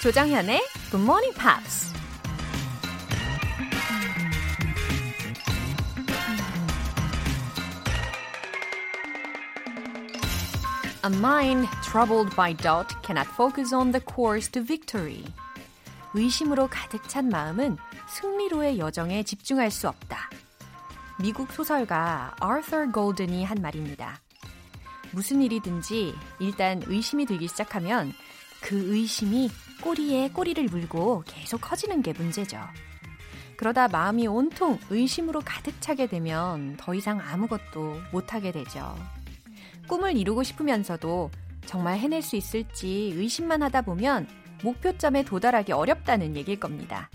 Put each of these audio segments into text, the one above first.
조장현의 Good Morning Pops. A mind troubled by doubt cannot focus on the course to victory. 의심으로 가득 찬 마음은 승리로의 여정에 집중할 수 없다. 미국 소설가 아서 골든이 한 말입니다. 무슨 일이든지 일단 의심이 들기 시작하면 그 의심이 꼬리에 꼬리를 물고 계속 커지는 게 문제죠. 그러다 마음이 온통 의심으로 가득 차게 되면 더 이상 아무것도 못하게 되죠. 꿈을 이루고 싶으면서도 정말 해낼 수 있을지 의심만 하다 보면 목표점에 도달하기 어렵다는 얘기일 겁니다.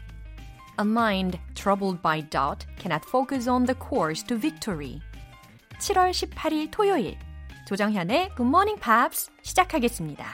A mind troubled by doubt cannot focus on the course to victory. 7월 18일 토요일 조정현의 Good Morning Pops 시작하겠습니다.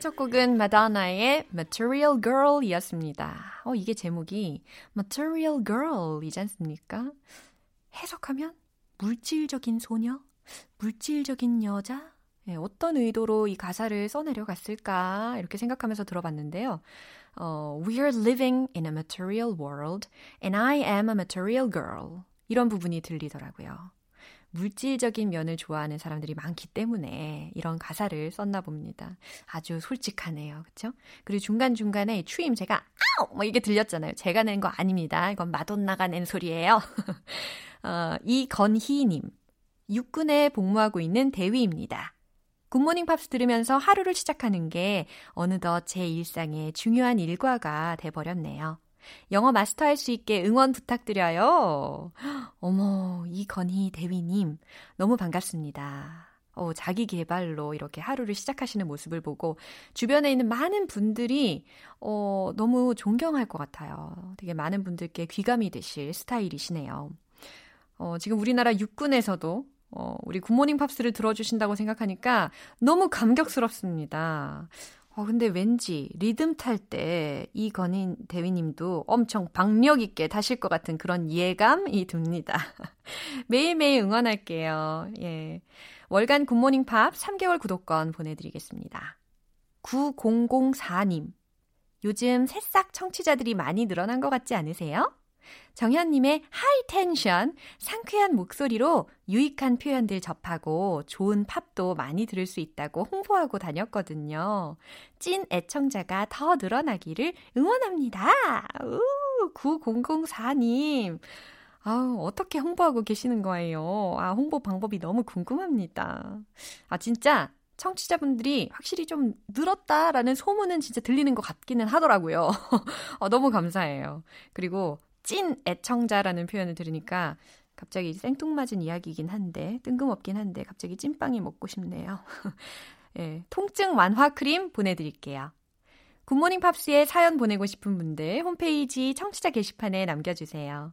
첫 곡은 마돈나의 Material Girl이었습니다. 어, 이게 제목이 Material Girl이지 않습니까? 해석하면 물질적인 소녀? 물질적인 여자? 네, 어떤 의도로 이 가사를 써내려 갔을까? 이렇게 생각하면서 들어봤는데요. 어, We are living in a material world and I am a material girl. 이런 부분이 들리더라고요. 물질적인 면을 좋아하는 사람들이 많기 때문에 이런 가사를 썼나 봅니다. 아주 솔직하네요. 그쵸? 그리고 중간중간에 추임 제가 아우! 뭐 이게 들렸잖아요. 제가 낸 거 아닙니다. 이건 마돈나가 낸 소리예요. 어, 이건희 님. 육군에 복무하고 있는 대위입니다. 굿모닝 팝스 들으면서 하루를 시작하는 게 어느덧 제 일상의 중요한 일과가 돼버렸네요. 영어 마스터할 수 있게 응원 부탁드려요. 어머, 이건희 대위님, 너무 반갑습니다. 어, 자기 개발로 이렇게 하루를 시작하시는 모습을 보고 주변에 있는 많은 분들이 어, 너무 존경할 것 같아요. 되게 많은 분들께 귀감이 되실 스타일이시네요. 어, 지금 우리나라 육군에서도 어, 우리 굿모닝 팝스를 들어주신다고 생각하니까 너무 감격스럽습니다. 어, 근데 왠지 리듬 탈 때 이 건인 대위님도 엄청 박력 있게 타실 것 같은 그런 예감이 듭니다. 매일매일 응원할게요. 예. 월간 굿모닝 팝스 3개월 구독권 보내드리겠습니다. 9004님. 요즘 새싹 청취자들이 많이 늘어난 것 같지 않으세요? 정현님의 high tension, 상쾌한 목소리로 유익한 표현들 접하고 좋은 팝도 많이 들을 수 있다고 홍보하고 다녔거든요. 찐 애청자가 더 늘어나기를 응원합니다. 우, 9004님. 아, 어떻게 홍보하고 계시는 거예요? 아, 홍보 방법이 너무 궁금합니다. 아, 진짜 청취자분들이 확실히 좀 늘었다라는 소문은 진짜 들리는 것 같기는 하더라고요. 어, 너무 감사해요. 그리고 찐 애청자라는 표현을 들으니까 갑자기 생뚱맞은 이야기이긴 한데 뜬금없긴 한데 갑자기 찐빵이 먹고 싶네요. 예, 통증 완화 크림 보내드릴게요. 굿모닝 팝스에 사연 보내고 싶은 분들 홈페이지 청취자 게시판에 남겨주세요.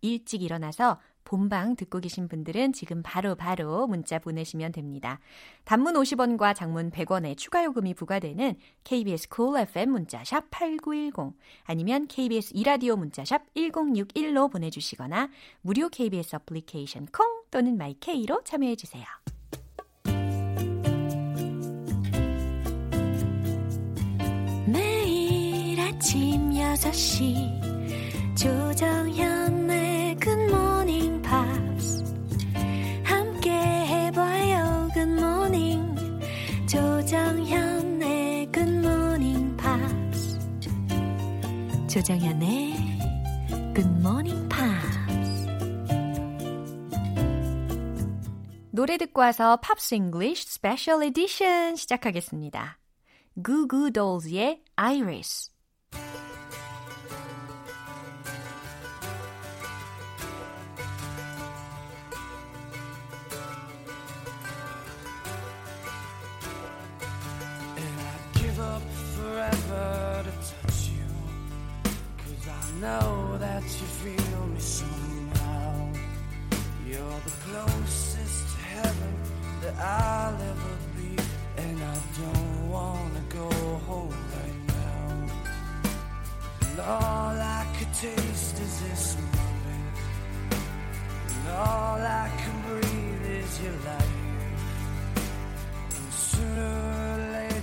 일찍 일어나서 본방 듣고 계신 분들은 지금 바로 바로 문자 보내시면 됩니다. 단문 50원과 장문 100원의 추가 요금이 부과되는 KBS cool FM 문자샵 8910 아니면 KBS 2라디오 문자샵 1061로 보내주시거나 무료 KBS 어플리케이션 콩 또는 마이케이로 참여해 주세요. 매일 아침 6시 조정현 조정현의 Morning Pops. 조정현의 Morning Pops. 노래 듣고 와서 팝스 잉글리쉬 스페셜 에디션 시작하겠습니다. 구구 돌즈의 Iris. know that you feel me somehow. You're the closest to heaven that I'll ever be, and I don't wanna go home right now. And all I could taste is this moment, and all I can breathe is your light. And sooner or later.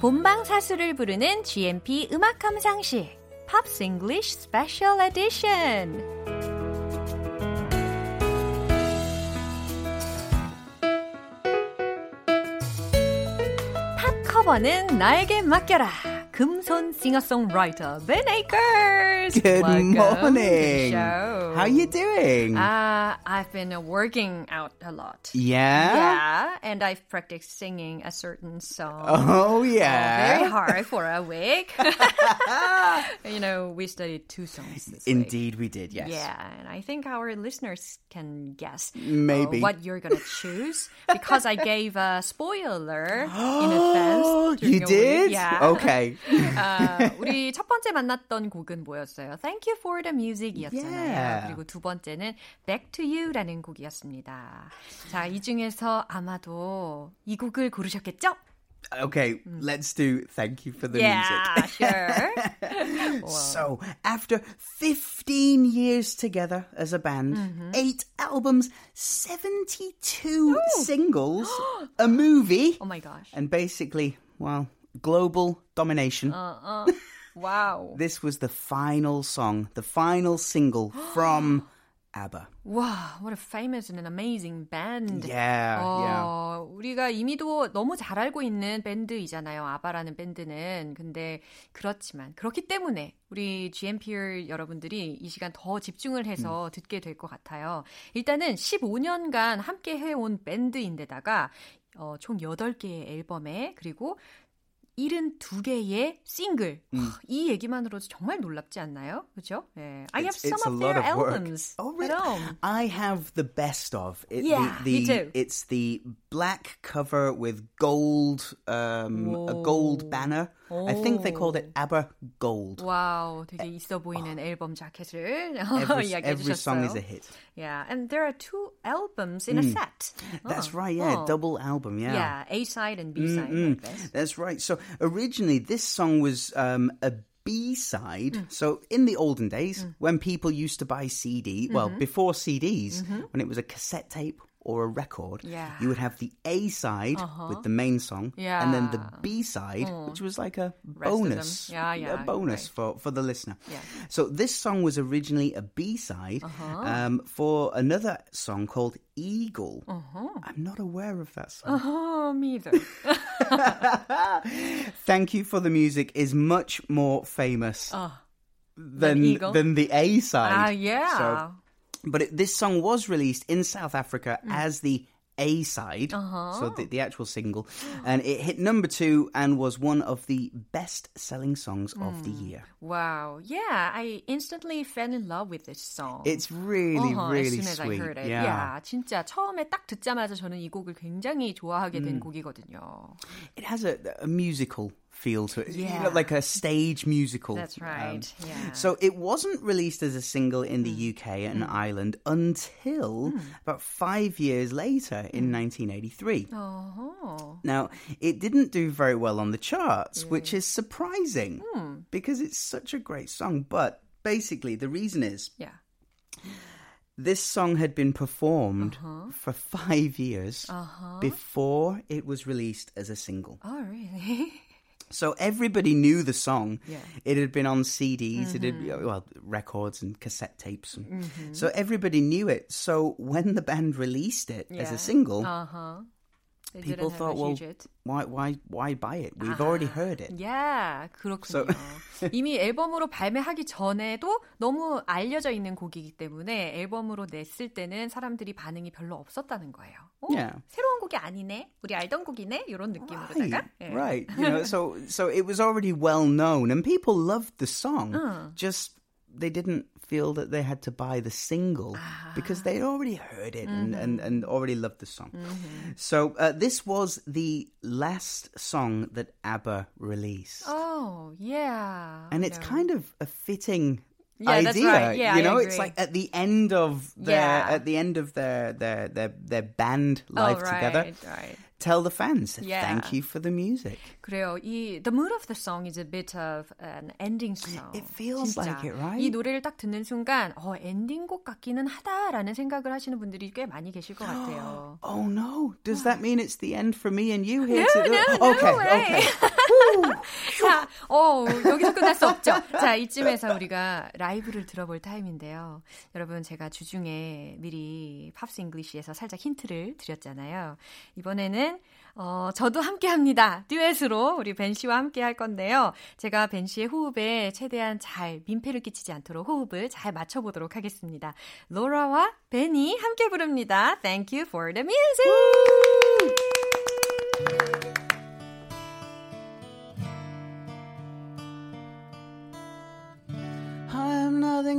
본방 사수를 부르는 GMP 음악 감상실 Pops English Special Edition. 팝 커버는 나에게 맡겨라. 금손 singer-songwriter Ben Akers. Good Welcome morning. show. How are you doing? Uh, I've been uh, working out a lot. Yeah. Yeah, and I've practiced singing a certain song. Oh yeah. Uh, very hard for a week. you know, we studied two songs. Indeed, week. we did. Yes. Yeah, and I think our listeners can guess uh, maybe what you're gonna choose because I gave a spoiler in advance. You did? Week. Yeah. Okay. 아, 우리 첫 번째 만났던 곡은 뭐였어요? Thank You for the Music이었잖아요. Yeah. 그리고 두 번째는 Back to You라는 곡이었습니다. 자, 이 중에서 아마도 이 곡을 고르셨겠죠? okay, let's do thank you for the yeah, music. sure. So, after 15 years together as a band, Mm-hmm. eight albums, 72 singles, a movie, Oh my gosh. and basically, well, global domination. Uh, Wow. This was the final song, the final single from ABBA. Wow, what a famous and an amazing band. Yeah, yeah. 어, 우리가 이미도 너무 잘 알고 있는 밴드이잖아요. 아바라는 밴드는. 근데 그렇지만 그렇기 때문에 우리 GMPR 여러분들이 이 시간 더 집중을 해서 음. 듣게 될 것 같아요. 일단은 15년간 함께 해온 밴드인데다가 어, 총 8개의 앨범에 그리고 72개의 싱글. 음. 하, 이 얘기만으로도 정말 놀랍지 않나요? 그죠? 네. I have some of their of albums. Oh, at really? I have the best of. It, Yeah, the, me the, too. It's the black cover with gold, um, a gold banner. I think they called it ABBA Gold. 와우, 되게 있어 보이는 앨범 자켓을 Every, 이야기해 every song is 주셨어요. a hit. Yeah, and there are two albums in a set. That's Oh, right, yeah, oh. double album, yeah. Yeah, A side and B side. Mm, like this. That's right. So originally, this song was um, a B side. Mm. So in the olden days, when people used to buy CD, well, Mm-hmm. before CDs, when it was a cassette tape or a record, Yeah. Uh-huh. you would have the A side with the main song, and then the Mm. B side, which was like a them. bonus, Yeah, yeah, a bonus right. for for the listener. Yeah. Uh-huh. So this song was originally a B side um, for another song called Eagle. I'm not aware of that song. Oh, me either. Thank You for the Music is much more famous than, Eagle? than the A side. Ah, yeah. So, but it, this song was released in South Africa Mm. as the A side, Uh-huh. so the, the actual single, and it hit number two and was one of the best selling songs of the Mm. year. wow. Yeah, I instantly fell in love with this song. It's really, 어허, really as soon as sweet. I heard it. Yeah. Yeah, 진짜 처음에 딱 듣자마자 저는 이 곡을 굉장히 좋아하게 음. 된 곡이거든요. It has a, a musical feel to it, you know, Yeah. like a stage musical. That's right. Um, yeah. So it wasn't released as a single in the Mm. UK and Ireland until about five years later Mm. in 1983. 어허. Now, it didn't do very well on the charts, which is surprising Hmm. because it's such a great song. But basically, the reason is Yeah. this song had been performed Uh-huh. for five years before it was released as a single. Oh, really? So everybody knew the song. Yeah. Mm-hmm. It had been on CDs, it had well records and cassette tapes, and so everybody knew it. So when the band released it as a single, Uh-huh. They people thought, well, why why why buy it? We've already heard it. Yeah, 그렇군요. So- 이미 앨범으로 발매하기 전에도 너무 알려져 있는 곡이기 때문에 앨범으로 냈을 때는 사람들이 반응이 별로 없었다는 거예요. 어? Yeah. 새로운 곡이 아니네? 우리 알던 곡이네? 이런 느낌으로다가. Right, 예. right. You know, so so it was already well known, and people loved the song. Uh. Just they didn't feel that they had to buy the single ah. because they'd already heard it mm-hmm. and, and, and already loved the song. Mm-hmm. So uh, this was the last song that ABBA released. Oh, yeah. And it's kind of a fitting yeah, idea. Right. Yeah, you know, it's like at the end of their yeah. at the end of their their their, their band life oh, right, together. Right. tell the fans yeah. thank you for the music. 그래요. 이 The mood of the song is a bit of an ending song. It feels 진짜. like it, right? 이 노래를 딱 듣는 순간 어 엔딩곡 같기는 하다라는 생각을 하시는 분들이 꽤 많이 계실 것 같아요. oh no, does that mean it's the end for me and you here? No, to... no, okay, no way. okay. 자, 어 여기서 끝날 수 없죠. 자, 이쯤에서 우리가 라이브를 들어볼 타임인데요. 여러분 제가 주중에 미리 Pops English에서 살짝 힌트를 드렸잖아요. 이번에는 어, 저도 함께 합니다. 듀엣으로 우리 벤 씨와 함께 할 건데요. 제가 벤 씨의 호흡에 최대한 잘 민폐를 끼치지 않도록 호흡을 잘 맞춰보도록 하겠습니다. 로라와 벤이 함께 부릅니다. Thank you for the music!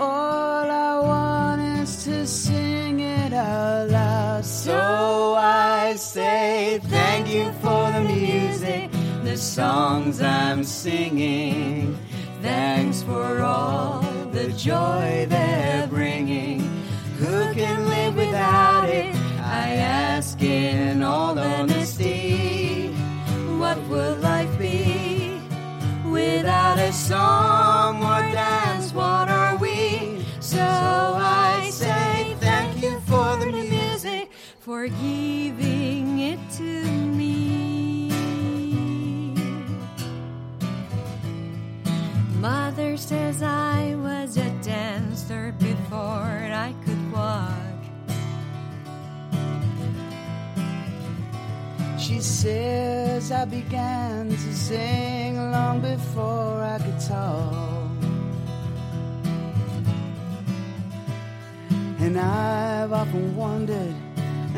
All I want is to sing it out loud. So I say thank you for the music, the songs I'm singing. Thanks for all the joy they're bringing. Who can live without it? I ask in all honesty. What will life be without a song or dance? What for giving it to me. Mother says I was a dancer before I could walk. She says I began to sing long before I could talk. And I've often wondered,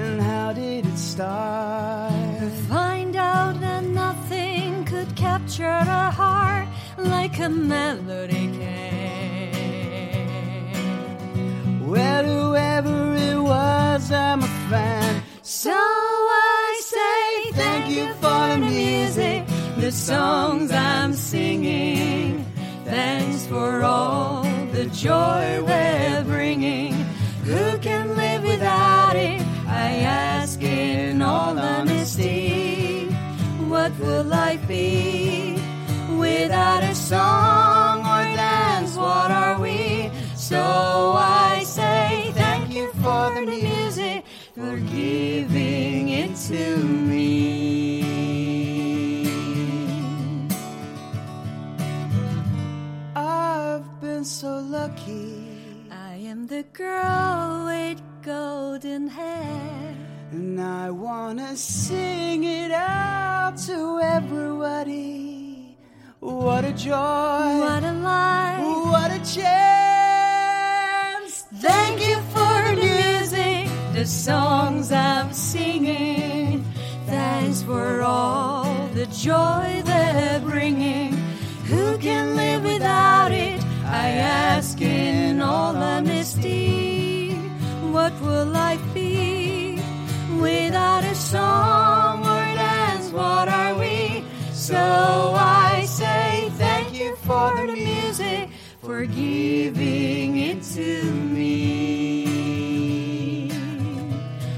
and how did it start? To find out that nothing could capture a heart like a melody can. Well, whoever it was, I'm a fan. So I say thank you for the music, the songs I'm singing. Thanks for all the joy we're bringing. Will life be without a song or dance? What are we? So I say thank you for the music, for giving it to me. I've been so lucky I am the girl with golden hair. And I wanna sing it out to everybody. What a joy. What a life. What a chance. Thank you for the music, the songs I'm singing. Thanks for all the joy they're bringing. Who can live without it? I ask in all honesty, what will life be without a song or dance? What are we? So I say thank you for the music, for giving it to me.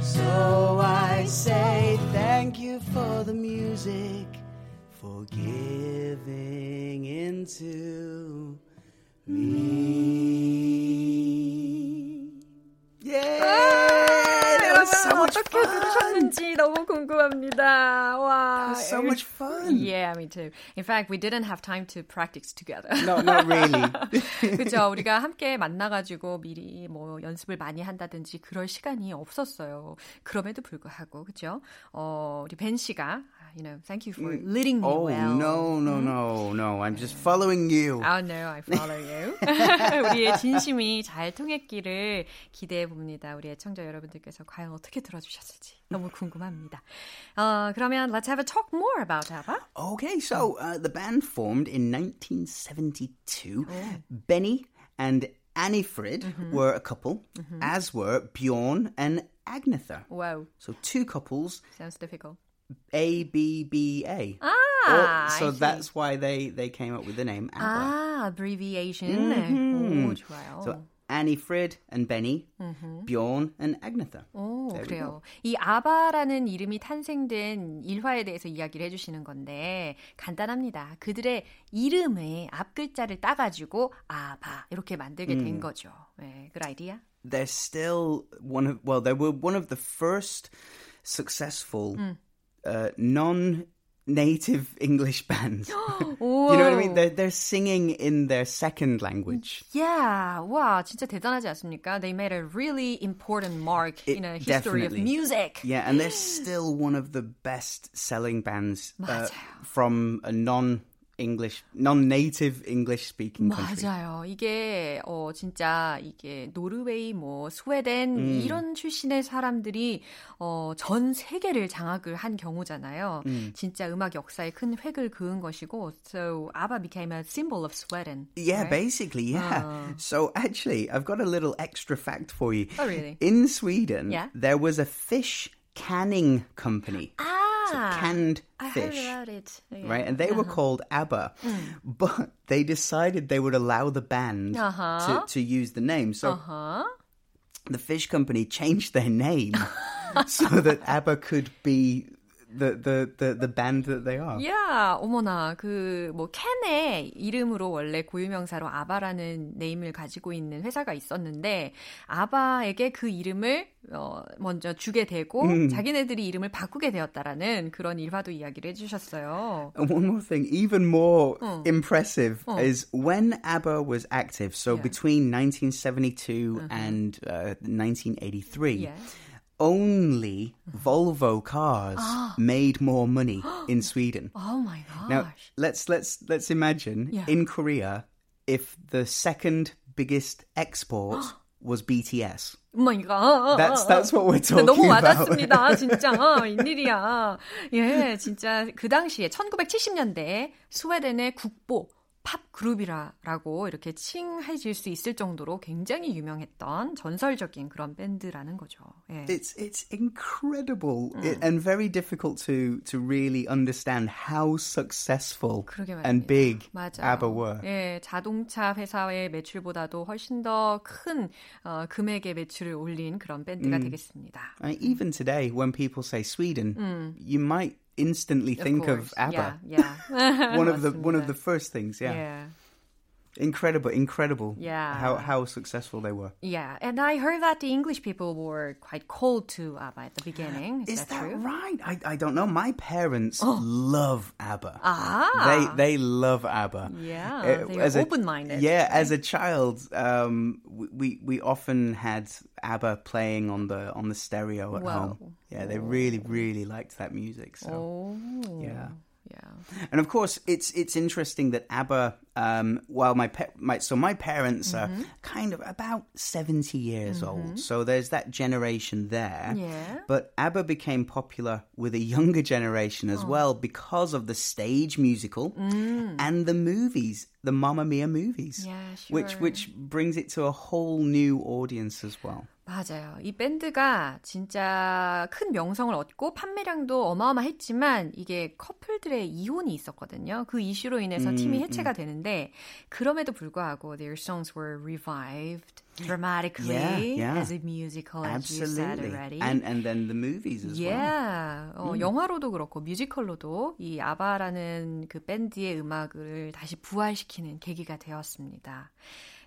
So I say thank you for the music, for giving into me. Yay! 어떻게. 들으셨는지 너무 궁금합니다. 와. so much fun. Yeah, me too. In fact, we didn't have time to practice together. No, not really. 그죠. 우리가 함께 만나가지고 미리 뭐 연습을 많이 한다든지 그럴 시간이 없었어요. 그럼에도 불구하고, 그죠. 어, 우리 벤 씨가 you know, thank you for leading me oh, well. no, no, no, no. I'm just following you. Oh, no, I follow you. 우리의 진심이 잘 통했기를 기대해 봅니다. 우리 애청자 여러분들께서 과연 어떻게 들어주셨을지 너무 궁금합니다. 어, 그러면 let's have a talk more about ABBA. Okay, so uh, the band formed in 1972. Oh. Benny and Annie Frid mm-hmm. were a couple, mm-hmm. as were Bjorn and Agnetha. Wow. So two couples. Sounds difficult. A B B A. Ah, or, so that's why they they came up with the name ABBA. Ah, abbreviation. Mm-hmm. 오, 좋아요. So Annie Frid and Benny, mm-hmm. Bjorn and Agnetha. 오, 그래요. 이 아바라는 이름이 탄생된 일화에 대해서 이야기를 해주시는 건데 간단합니다. 그들의 이름의 앞 글자를 따가지고 아바 이렇게 만들게 된 거죠. 네, good idea. They're still one of well, they were one of the first successful. 음. uh, non native English bands. you know what I mean? They're, they're singing in their second language. Yeah. 와, 진짜 대단하지 않습니까? They made a really important mark it, in a history definitely. of music. Yeah, and they're still one of the best selling bands uh, from a non English, non-native English speaking country. 맞아요. 이게 어 진짜 이게 노르웨이, 뭐 스웨덴 음. 이런 출신의 사람들이 어전 세계를 장악을 한 경우잖아요. 음. 진짜 음악 역사에 큰 획을 그은 것이고, so ABBA became a symbol of Sweden. Yeah, right? basically, yeah. Uh. So actually, I've got a little extra fact for you. Oh, really? In Sweden, yeah? there was a fish canning company. Ah. So canned fish. Heard about it. Yeah. Right? And they uh-huh. were called ABBA. Mm. But they decided they would allow the band uh-huh. to, to use the name. So uh-huh. the fish company changed their name so that ABBA could be the the the the band that they are. Yeah, 어머나 그 뭐 캔의 이름으로 원래 고유명사로 아바라는 네임을 가지고 있는 회사가 있었는데 아바에게 그 이름을 어, 먼저 주게 되고 음. 자기네들이 이름을 바꾸게 되었다라는 그런 일화도 이야기를 해주셨어요. One more thing, even more 어. impressive 어. is when ABBA was active, so yeah. between 1972 uh-huh. and uh, 1983. Yeah. only Volvo cars ah. made more money in Sweden. Oh my gosh. Now let's let's let's imagine yeah. in Korea if the second biggest export was BTS. Oh my god. That's that's what we're talking 너무 와닿습니다. 진짜. 웬일이야. 예, 진짜 그 당시에 1970년대에 스웨덴의 국보 팝 그룹이라고 이렇게 칭해질 수 있을 정도로 굉장히 유명했던 전설적인 그런 밴드라는 거죠. 예. It's it's incredible 음. and very difficult to to really understand how successful and big 맞아요. ABBA were. 예, 자동차 회사의 매출보다도 훨씬 더큰 어, 금액의 매출을 올린 그런 밴드가 음. 되겠습니다. I mean, even today, when people say Sweden, 음. you might instantly think of, of ABBA. Yeah, yeah. one of the one of the first things. Yeah. Yeah. Incredible, incredible. Yeah. How how successful they were. Yeah, and I heard that the English people were quite cold to ABBA at the beginning. Is, Is that, that right? I, I don't know. My parents oh. love ABBA. Ah. They they love ABBA. Yeah. Uh, they're open minded. Yeah, as a child, um, we we often had ABBA playing on the on the stereo at Whoa. home. Yeah, they really really liked that music. So oh. yeah. Yeah. And of course, it's it's interesting that ABBA Um, while my, pe- my so my parents mm-hmm. are kind of about seventy years mm-hmm. old, so there's that generation there. Yeah. But ABBA became popular with a younger generation as oh. well because of the stage musical mm. and the movies, the Mamma Mia movies. Yeah, sure. Which which brings it to a whole new audience as well. 맞아요. 이 밴드가 진짜 큰 명성을 얻고 판매량도 어마어마했지만 이게 커플들의 이혼이 있었거든요. 그 이슈로 인해서 음, 팀이 해체가 음. 되는데 그럼에도 불구하고 their songs were revived dramatically yeah, yeah. as a musical as Absolutely. you said already. And and then the movies as yeah. well. 어, 음. 영화로도 그렇고 뮤지컬로도 이 아바라는 그 밴드의 음악을 다시 부활시키는 계기가 되었습니다.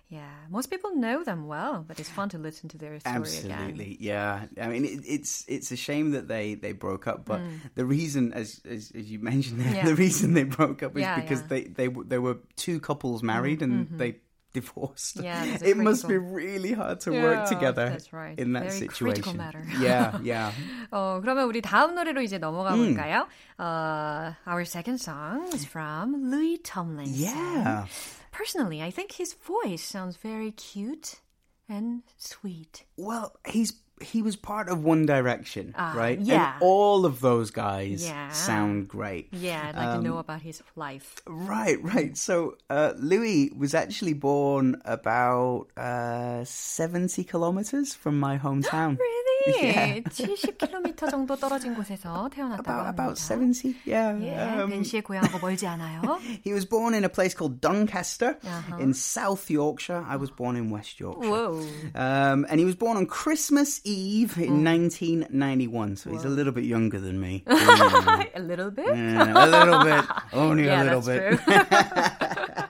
Yeah, most people know them well, but it's fun to listen to their story Absolutely, again. Absolutely, yeah. I mean, it, it's it's a shame that they, they broke up, but mm. the reason, as, as, as you mentioned, there, yeah. the reason they broke up is yeah, because yeah. they they there were two couples married mm-hmm. and they divorced. Yeah, it critical. must be really hard to yeah, work together that's right. in that Very situation. Matter. yeah, yeah. 어, 그러면 우리 다음 노래로 이제 넘어가 볼까요? Mm. Uh, our second song is from Louis Tomlinson. Yeah. Personally, I think his voice sounds very cute and sweet. Well, he's he was part of One Direction, uh, right? Yeah. And all of those guys yeah. sound great. Yeah, I'd like um, to know about his life. Right, right. So uh, Louis was actually born about uh, 70 kilometers from my hometown. really? Yeah. 70km 정도 떨어진 곳에서 태어났다고 about, about 70, yeah. yeah um, 벤 씨의 고향하고 멀지 않아요. he was born in a place called Doncaster uh-huh. in South Yorkshire. I was born in West Yorkshire. Whoa. Um, and he was born on Christmas Eve in 1991, so Whoa. he's a little bit younger than me. a little bit? Yeah, a little bit. Only yeah, a little bit.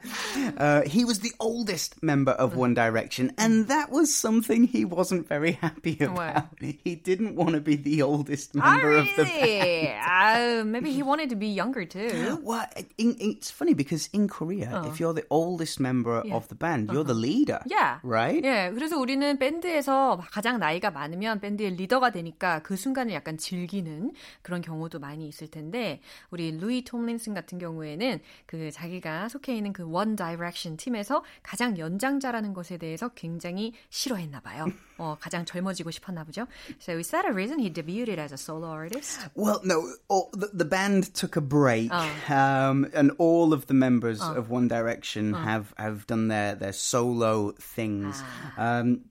uh, he was the oldest member of One Direction, and that was something he wasn't very happy about. He didn't want to be the oldest member oh, really? of the band. Uh, maybe he wanted to be younger too. Well, in, it's funny because in Korea, uh. if you're the oldest member yeah. of the band, you're uh-huh. the leader. Yeah. Right? Yeah. 그래서 우리는 밴드에서 가장 나이가 많으면 밴드의 리더가 되니까 그 순간을 약간 즐기는 그런 경우도 많이 있을 텐데 우리 루이 톰린슨 같은 경우에는 그 자기가 속해 있는 그 원 다이렉션 팀에서 가장 연장자라는 것에 대해서 굉장히 싫어했나 봐요. 어, 가장 젊어지고 싶었나 보죠. So is that a reason he debuted as a solo artist? Well, no. All, the, the, band took a break, oh. um, and all of the members oh. of One Direction oh. have have done their their solo things. Ah. Um,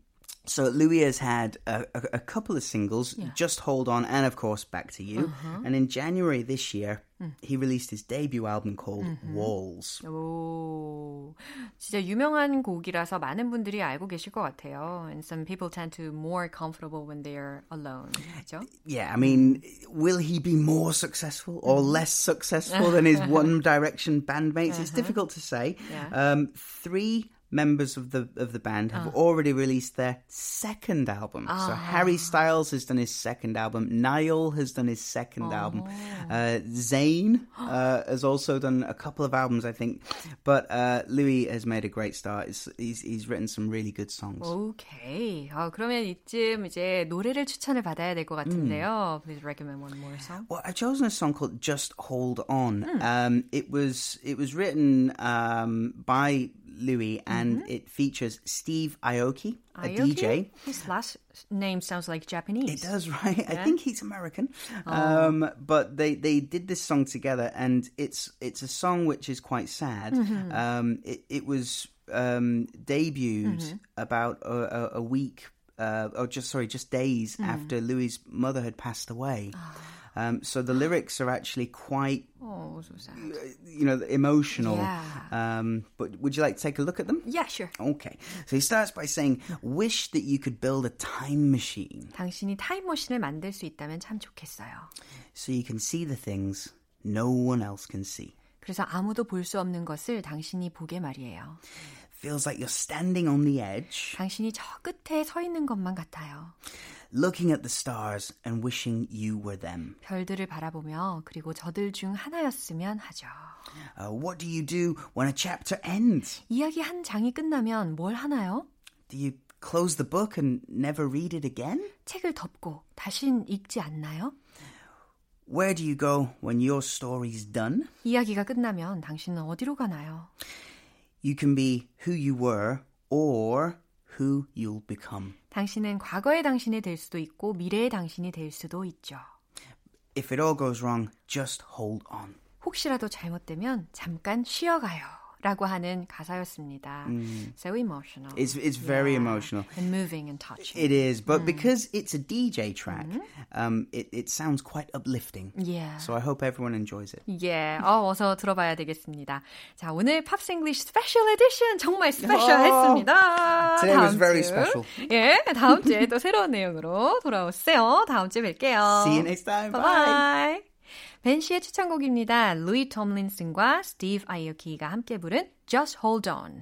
so Louis has had a, a, a couple of singles, yeah. Just Hold On, and of course Back to You. Uh-huh. And in January this year, 음. he released his debut album called 음흠. Walls. 오, 진짜 유명한 곡이라서 많은 분들이 알고 계실 것 같아요. And some people tend to more comfortable when they're alone. 그렇죠? Yeah, I mean, will he be more successful or less successful than his One Direction bandmates? It's difficult to say. Yeah. Um, three members of the of the band have oh. already released their second album. Oh. So ah. Harry Styles has done his second album. Niall has done his second oh. album. Uh, Zayn uh, has also done a couple of albums, I think. But uh, Louis has made a great start. he's he's written some really good songs. Okay. 아, 그러면 이쯤 이제 노래를 추천을 받아야 될 것 같은데요. Mm. Please recommend one more song. Well, I've chosen a song called "Just Hold On." Mm. Um, it was it was written um, by Louis, and mm-hmm. it features Steve Aoki, a DJ. His last name sounds like Japanese. It does, right? Yeah. I think he's American. Oh. Um, but they, they did this song together, and it's it's a song which is quite sad. Mm-hmm. Um, it, it was um, debuted mm-hmm. about a, a, a week, uh, or just sorry, just days mm. after Louis' mother had passed away. Oh. Um, so the lyrics are actually quite, oh, so sad. you know, emotional. Yeah. Um, but would you like to take a look at them? Yeah, sure. Okay. So he starts by saying, "Wish that you could build a time machine." 당신이 타임머신을 만들 수 있다면 참 좋겠어요. So you can see the things no one else can see. 그래서 아무도 볼 수 없는 것을 당신이 보게 말이에요. Feels like you're standing on the edge. 당신이 저 끝에 서 있는 것만 같아요. looking at the stars and wishing you were them. 별들을 바라보며 그리고 저들 중 하나였으면 하죠. Uh, what do you do when a chapter ends? 이야기 한 장이 끝나면 뭘 하나요? Do you close the book and never read it again? 책을 덮고 다신 읽지 않나요? Where do you go when your story's done? 이야기가 끝나면 당신은 어디로 가나요? You can be who you were or who you'll become. 당신은 과거의 당신이 될 수도 있고 미래의 당신이 될 수도 있죠. If it all goes wrong, just hold on. 혹시라도 잘못되면 잠깐 쉬어가요. 라고 하는 가사였습니다. Mm. So emotional. It's it's very yeah. emotional. And moving and touching. It is, but mm. because it's a DJ track, mm. um, it, it sounds quite uplifting. Yeah. So I hope everyone enjoys it. Yeah. 어, 어서 들어봐야 되겠습니다. 자, 오늘 팝스 잉글리시 스페셜 에디션 정말 스페셜했습니다. Today was very 주. special. 예, 다음 주에 또 새로운 내용으로 돌아오세요. 다음 주에 뵐게요. See you next time. Bye bye. 벤 씨의 추천곡입니다. 루이 톰린슨과 스티브 아오키가 함께 부른 Just Hold On.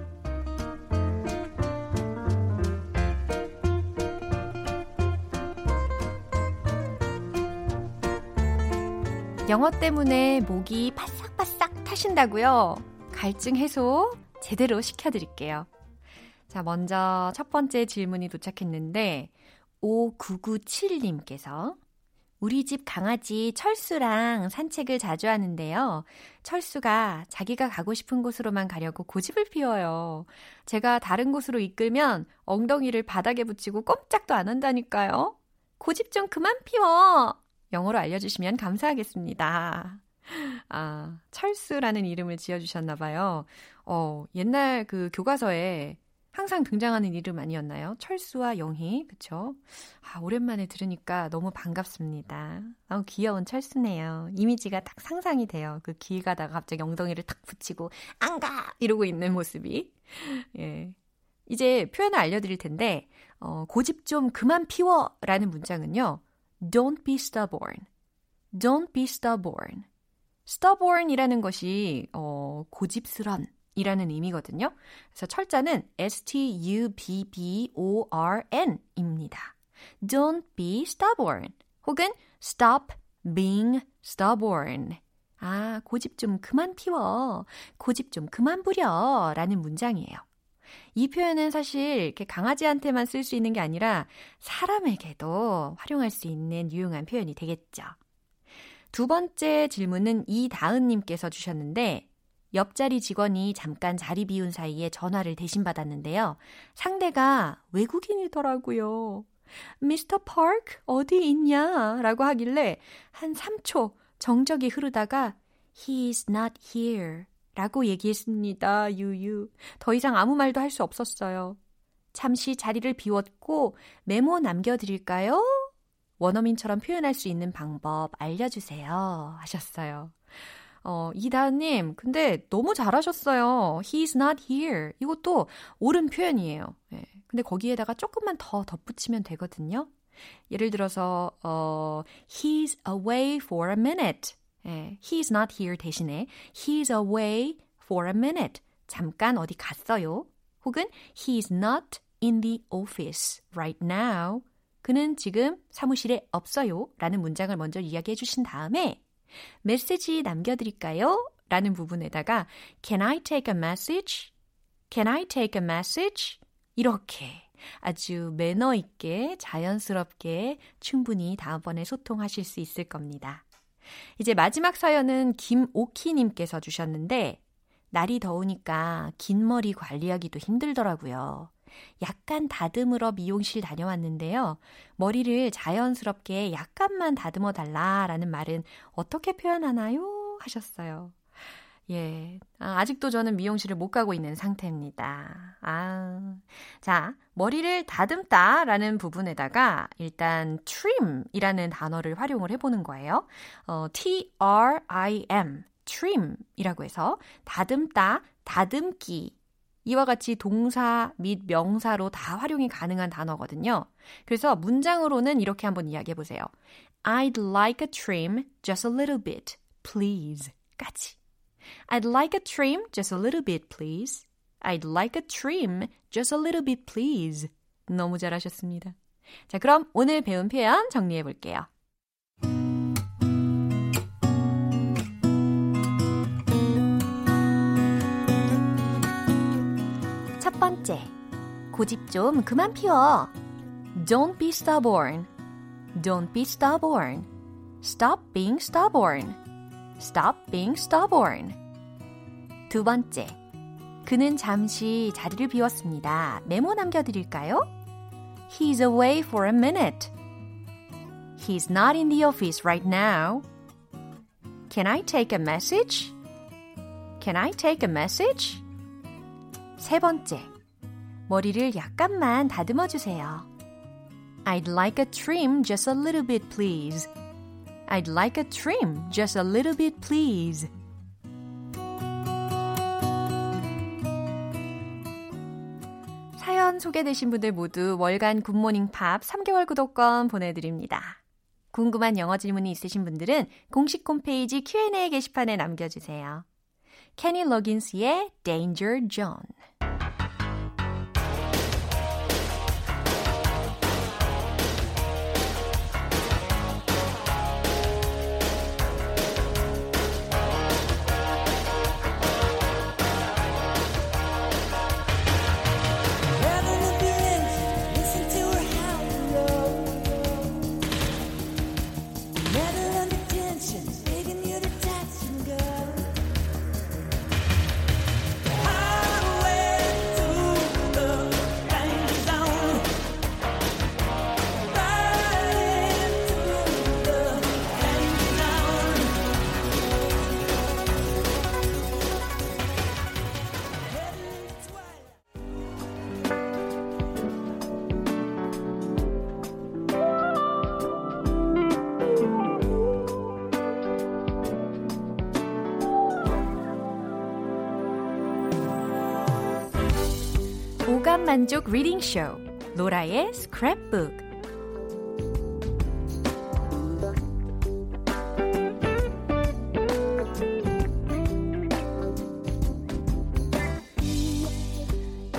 영어 때문에 목이 바싹바싹 타신다고요? 갈증 해소 제대로 시켜드릴게요. 자, 먼저 첫 번째 질문이 도착했는데, 5997님께서 우리 집 강아지 철수랑 산책을 자주 하는데요. 철수가 자기가 가고 싶은 곳으로만 가려고 고집을 피워요. 제가 다른 곳으로 이끌면 엉덩이를 바닥에 붙이고 꼼짝도 안 한다니까요. 고집 좀 그만 피워! 영어로 알려주시면 감사하겠습니다. 아, 철수라는 이름을 지어주셨나 봐요. 어, 옛날 그 교과서에 항상 등장하는 이름 아니었나요? 철수와 영희, 그쵸? 아, 오랜만에 들으니까 너무 반갑습니다. 아, 귀여운 철수네요. 이미지가 딱 상상이 돼요. 그 길 가다가 갑자기 엉덩이를 탁 붙이고, 안 가! 이러고 있는 모습이. 예. 이제 표현을 알려드릴 텐데, 어, 고집 좀 그만 피워! 라는 문장은요, Don't be stubborn. Don't be stubborn. stubborn이라는 것이 어, 고집스런 이라는 의미거든요. 그래서 철자는 S-T-U-B-B-O-R-N입니다. Don't be stubborn. 혹은 stop being stubborn. 아, 고집 좀 그만 피워. 고집 좀 그만 부려. 라는 문장이에요. 이 표현은 사실 이렇게 강아지한테만 쓸 수 있는 게 아니라 사람에게도 활용할 수 있는 유용한 표현이 되겠죠. 두 번째 질문은 이다은님께서 주셨는데, 옆자리 직원이 잠깐 자리 비운 사이에 전화를 대신 받았는데요. 상대가 외국인이더라고요. 미스터 파크 어디 있냐? 라고 하길래 한 3초 정적이 흐르다가 He's not here 라고 얘기했습니다. 유유. 더 이상 아무 말도 할 수 없었어요. 잠시 자리를 비웠고 메모 남겨드릴까요? 원어민처럼 표현할 수 있는 방법 알려주세요. 하셨어요. 어, 이다은님, 근데 너무 잘하셨어요. He's not here. 이것도 옳은 표현이에요. 네. 근데 거기에다가 조금만 더 덧붙이면 되거든요. 예를 들어서, 어, He's away for a minute. 예, he's not here 대신에 he's away for a minute. 잠깐 어디 갔어요. 혹은 he's not in the office right now. 그는 지금 사무실에 없어요. 라는 문장을 먼저 이야기해 주신 다음에 메시지 남겨드릴까요? 라는 부분에다가 Can I take a message? Can I take a message? 이렇게 아주 매너 있게 자연스럽게 충분히 다음번에 소통하실 수 있을 겁니다. 이제 마지막 사연은 김오키님께서 주셨는데, 날이 더우니까 긴 머리 관리하기도 힘들더라고요. 약간 다듬으러 미용실 다녀왔는데요. 머리를 자연스럽게 약간만 다듬어 달라라는 말은 어떻게 표현하나요? 하셨어요. 예. 아, 아직도 저는 미용실을 못 가고 있는 상태입니다. 아. 자, 머리를 다듬다 라는 부분에다가 일단 trim이라는 단어를 활용을 해보는 거예요. 어, T-R-I-M, trim 이라고 해서 다듬다, 다듬기 이와 같이 동사 및 명사로 다 활용이 가능한 단어거든요. 그래서 문장으로는 이렇게 한번 이야기해 보세요. I'd like a trim just a little bit, please. 까지. I'd like a trim just a little bit, please. I'd like a trim just a little bit, please. 너무 잘하셨습니다. 자, 그럼 오늘 배운 표현 정리해 볼게요. 첫 번째, 고집 좀 그만 피워. Don't be stubborn. Don't be stubborn. Stop being stubborn. Stop being stubborn. 두 번째, 그는 잠시 자리를 비웠습니다. 메모 남겨드릴까요? He's away for a minute. He's not in the office right now. Can I take a message? Can I take a message? 세 번째, 머리를 약간만 다듬어 주세요. I'd like a trim just a little bit, please. I'd like a trim just a little bit, please. 사연 소개되신 분들 모두 월간 굿모닝 팝 3개월 구독권 보내드립니다. 궁금한 영어 질문이 있으신 분들은 공식 홈페이지 Q&A 게시판에 남겨주세요. 케니 로긴스의 Danger Zone 오감 만족 reading 쇼 로라의 스크랩북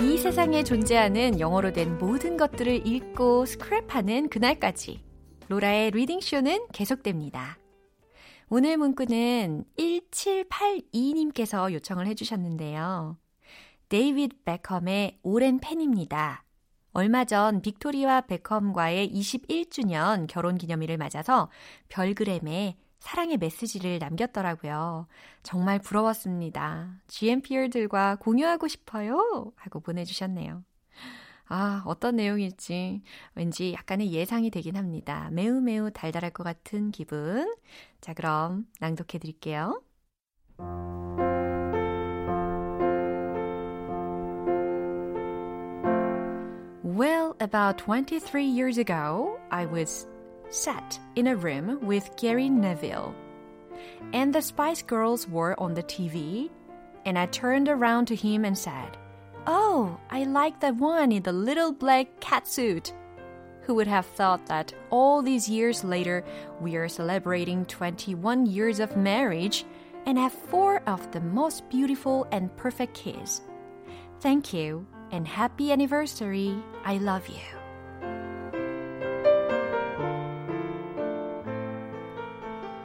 이 세상에 존재하는 영어로 된 모든 것들을 읽고 스크랩하는 그날까지 로라의 reading 쇼는 계속됩니다. 오늘 문구는 1782님께서 요청을 해주셨는데요. 데이비드 베컴의 오랜 팬입니다. 얼마 전 빅토리아 베컴과의 21주년 결혼 기념일을 맞아서 별그램에 사랑의 메시지를 남겼더라고요. 정말 부러웠습니다. GMPer들과 공유하고 싶어요. 하고 보내주셨네요. 아, 어떤 내용일지 왠지 약간의 예상이 되긴 합니다. 매우 매우 달달할 것 같은 기분. 자, 그럼 낭독해 드릴게요. Well, about 23 years ago, I was sat in a room with Gary Neville. And the Spice Girls were on the TV, and I turned around to him and said, Oh, I like that one in the little black cat suit. Who would have thought that all these years later we are celebrating 21 years of marriage and have four of the most beautiful and perfect kids? Thank you and happy anniversary. I love you.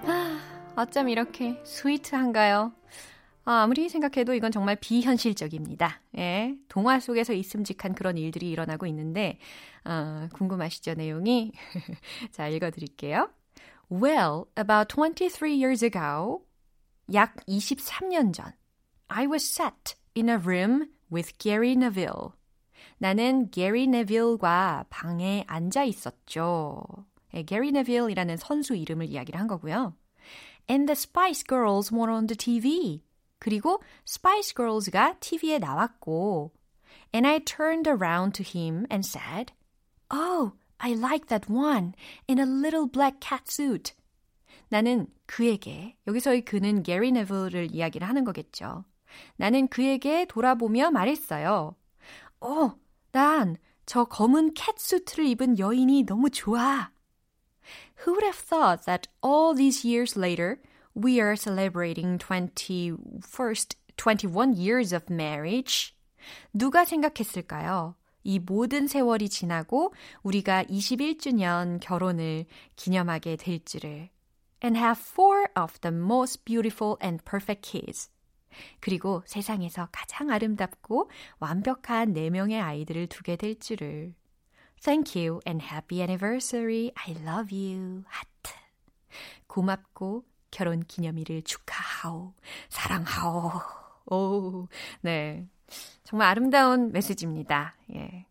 아, 어쩜 이렇게 스위트한가요? 아, 아무리 생각해도 이건 정말 비현실적입니다. 예, 동화 속에서 있음직한 그런 일들이 일어나고 있는데, 어, 궁금하시죠, 내용이? 자, 읽어드릴게요. Well, about 23 years ago, 약 23년 전, I was sat in a room with Gary Neville. 나는 Gary Neville과 방에 앉아 있었죠. 네, Gary Neville이라는 선수 이름을 이야기를 한 거고요. And the Spice Girls were on the TV. 그리고 Spice Girls가 TV에 나왔고. And I turned around to him and said, Oh, I like that one in a little black cat suit. 나는 그에게, 여기서의 그는 Gary Neville를 이야기를 하는 거겠죠. 나는 그에게 돌아보며 말했어요. 어, 난 저 검은 캣수트를 입은 여인이 너무 좋아. Who would have thought that all these years later, we are celebrating 21st, 21 years of marriage? 누가 생각했을까요? 이 모든 세월이 지나고 우리가 21주년 결혼을 기념하게 될 줄을. And have four of the most beautiful and perfect kids. 그리고 세상에서 가장 아름답고 완벽한 4명의 아이들을 두게 될 줄을. Thank you and happy anniversary. I love you. 하트. 고맙고 결혼 기념일을 축하하오. 사랑하오. 오, 네. 정말 아름다운 메시지입니다. 예.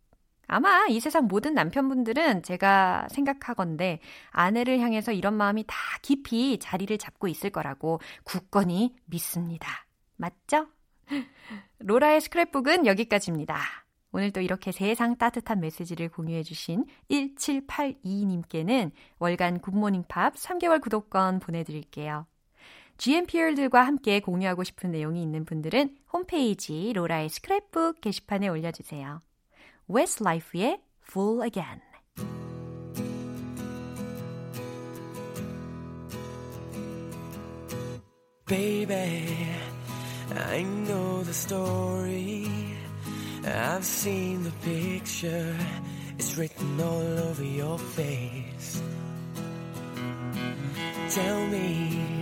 아마 이 세상 모든 남편분들은 제가 생각하건데 아내를 향해서 이런 마음이 다 깊이 자리를 잡고 있을 거라고 굳건히 믿습니다. 맞죠? 로라의 스크랩북은 여기까지입니다. 오늘 또 이렇게 세상 따뜻한 메시지를 공유해주신 1782님께는 월간 굿모닝 팝 3개월 구독권 보내드릴게요. GMPR들과 함께 공유하고 싶은 내용이 있는 분들은 홈페이지 로라의 스크랩북 게시판에 올려주세요. Westlife의 Full Again Baby, I know the story. I've seen the picture. It's written all over your face. Tell me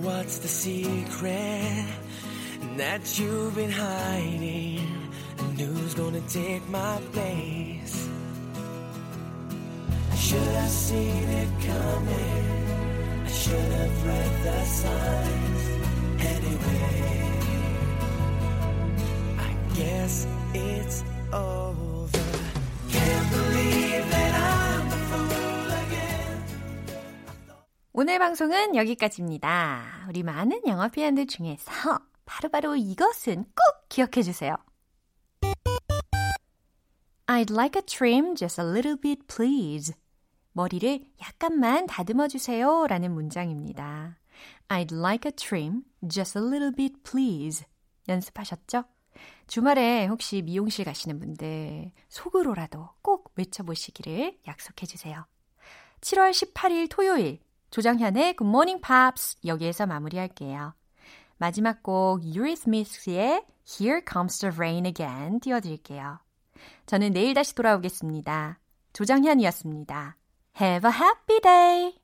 What's the secret that you've been hiding? And who's gonna take my place? I should have seen it coming. I should have read the signs. 오늘 방송은 여기까지입니다. 우리 많은 영어 표현들 중에서 바로 바로 이것은 꼭 기억해 주세요. I'd like a trim just a little bit, please. 머리를 약간만 다듬어 주세요. 라는 문장입니다. I'd like a trim just a little bit, please. 연습하셨죠? 주말에 혹시 미용실 가시는 분들 속으로라도 꼭 외쳐보시기를 약속해 주세요. 7월 18일 토요일 조정현의 Good Morning Pops 여기에서 마무리할게요. 마지막 곡 유리 스미스의 Here Comes the Rain Again 띄워드릴게요. 저는 내일 다시 돌아오겠습니다. 조정현이었습니다. Have a happy day!